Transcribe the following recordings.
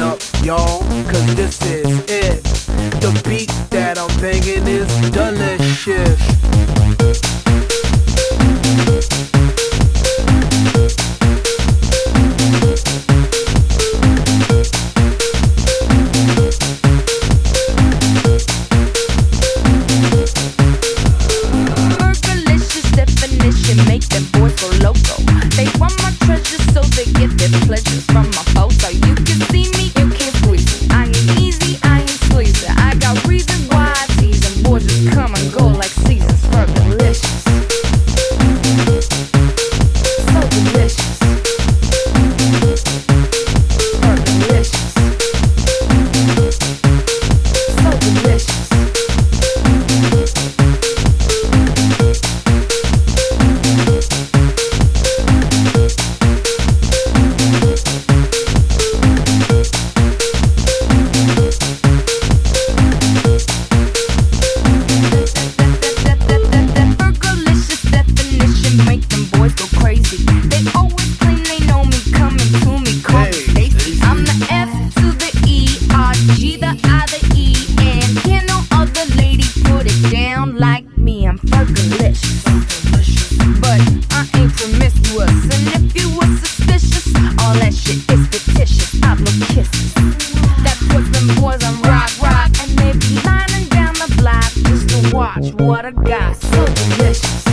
up, y'all, cause this is it. The beat that I'm banging is delicious. watch what I got. So delicious.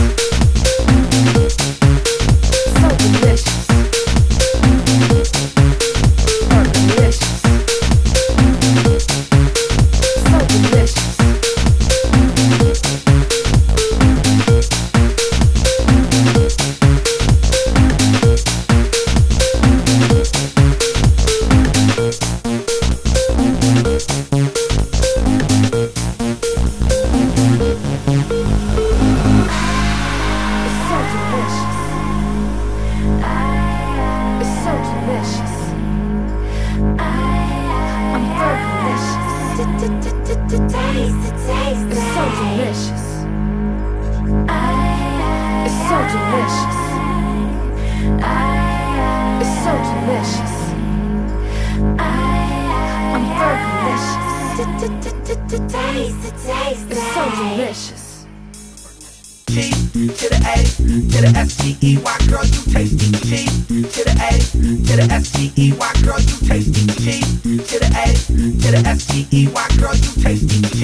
delicious. It's so delicious. I'm very fergalicious. It's so delicious. G to the A to the S T E Y, girl, you tasty. G to the A to the S T E Y, girl, you tasty. G to the A to the S T E Y, girl, you tasty. G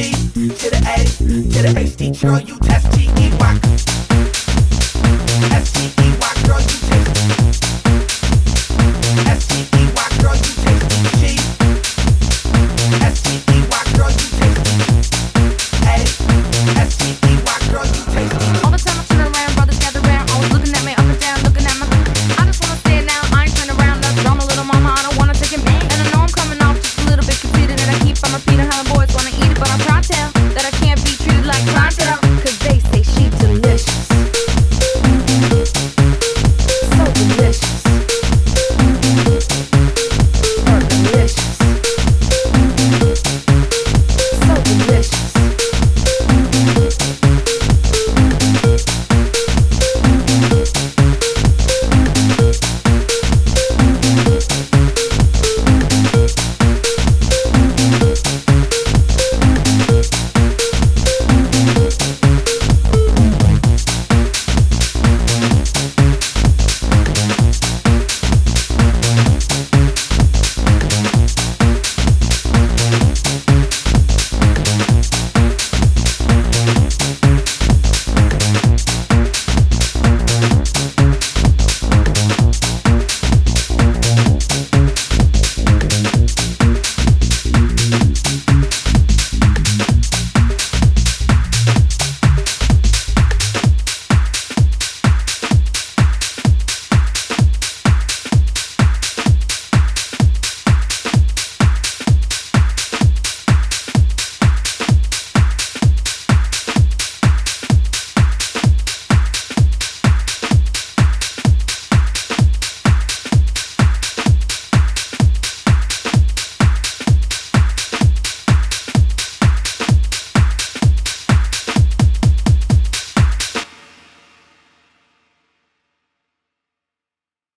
to the A to the S T, girl, you tasty.